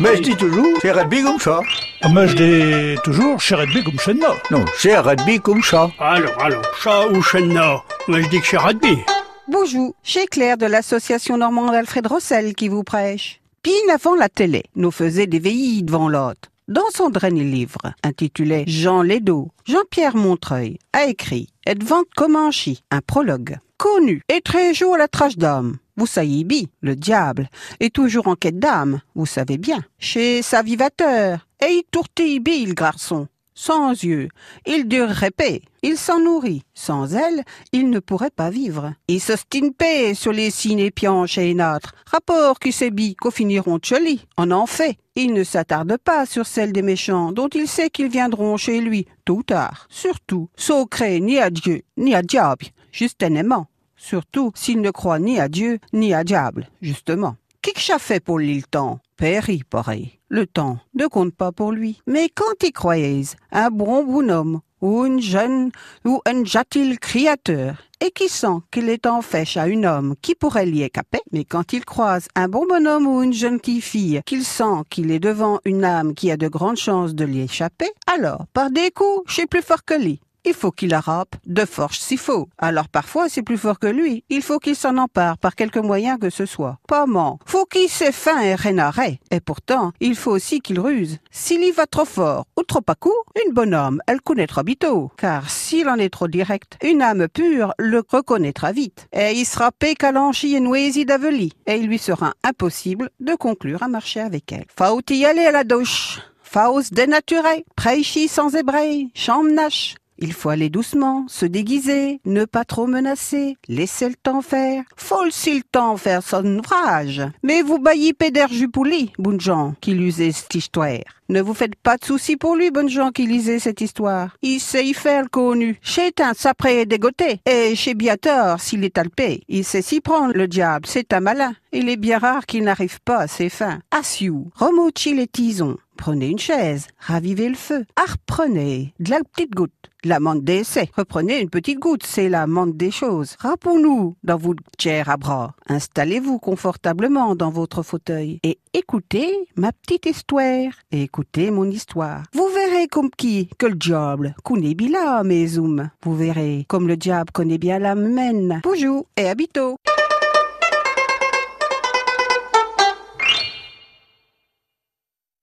Mais je dis toujours, c'est rugby comme ça. Mais je dis toujours, chez Redby comme chez nous. Non, c'est rugby comme ça. Alors, alors, chat ou chenna Moi, je dis que c'est rugby. Bonjour, chez Claire de l'association normande Alfred Rossel qui vous prêche. Pine avant la télé, nous faisait des veillis devant l'autre. Dans son dernier livre, intitulé Jean Ledo, Jean-Pierre Montreuil a écrit Edvant Comanchi, un prologue. Connu et très jour à la trache d'homme. Bien, le diable est toujours en quête d'âme, vous savez bien. Chez sa vivateur, et il tourtille le garçon. Sans yeux, il durerait paix. Il s'en nourrit. Sans elle, il ne pourrait pas vivre. Il s'ostine paix sur les ciné pionches et nôtres. Rapport qui s'ébit qu'au finiront joli. En en fait, il ne s'attarde pas sur celle des méchants dont il sait qu'ils viendront chez lui tôt ou tard. Surtout, saucré ni à Dieu, ni à diable, justement. Surtout s'il ne croit ni à Dieu, ni à diable, justement. Ça fait pour lui le temps Péri, pareil. Le temps ne compte pas pour lui. Mais quand il croyez un bon bonhomme, ou une jeune, ou un gentil créateur, et qui sent qu'il est en fèche à un homme qui pourrait l'y écaper, mais quand il croise un bon bonhomme ou une jeune fille, qu'il sent qu'il est devant une âme qui a de grandes chances de l'y échapper, alors, par des coups, je suis plus fort que lui. Il faut qu'il la rappe, de force s'il faut. Alors parfois c'est plus fort que lui. Il faut qu'il s'en empare par quelque moyen que ce soit. Comment Faut qu'il s'ait faim et renaré. Et pourtant, il faut aussi qu'il ruse. S'il y va trop fort ou trop à coup, une bonne âme, elle connaîtra bientôt. Car s'il en est trop direct, une âme pure le reconnaîtra vite. Et il sera pécalanchi et noisy d'aveli. Et il lui sera impossible de conclure un marché avec elle. Faut y aller à la douche. Faut se dénaturer. Prêchi sans hébreu. Chamnache. Il faut aller doucement, se déguiser, ne pas trop menacer, laisser le temps faire. Faut le temps faire son ouvrage. Mais vous baillez pédère Jupouli, bonnes gens, qui lisez cette histoire. Ne vous faites pas de soucis pour lui, bonnes gens qui lisez cette histoire. Il sait y faire le connu. Chez un sapré dégoté. Et chez Biator, s'il est alpé. Il sait s'y prendre, le diable. C'est un malin. Il est bien rare qu'il n'arrive pas à ses fins. Assiou, remoutez les tisons. Prenez une chaise, ravivez le feu. Ah, reprenez de la petite goutte, de la menthe d'essai. Reprenez une petite goutte, c'est la menthe des choses. Rappons-nous dans votre chair à bras. Installez-vous confortablement dans votre fauteuil et écoutez ma petite histoire. Écoutez mon histoire. Vous verrez comme qui que le diable connaît bien mes zooms. Vous verrez comme le diable connaît bien l'âme humaine. Bonjour et à.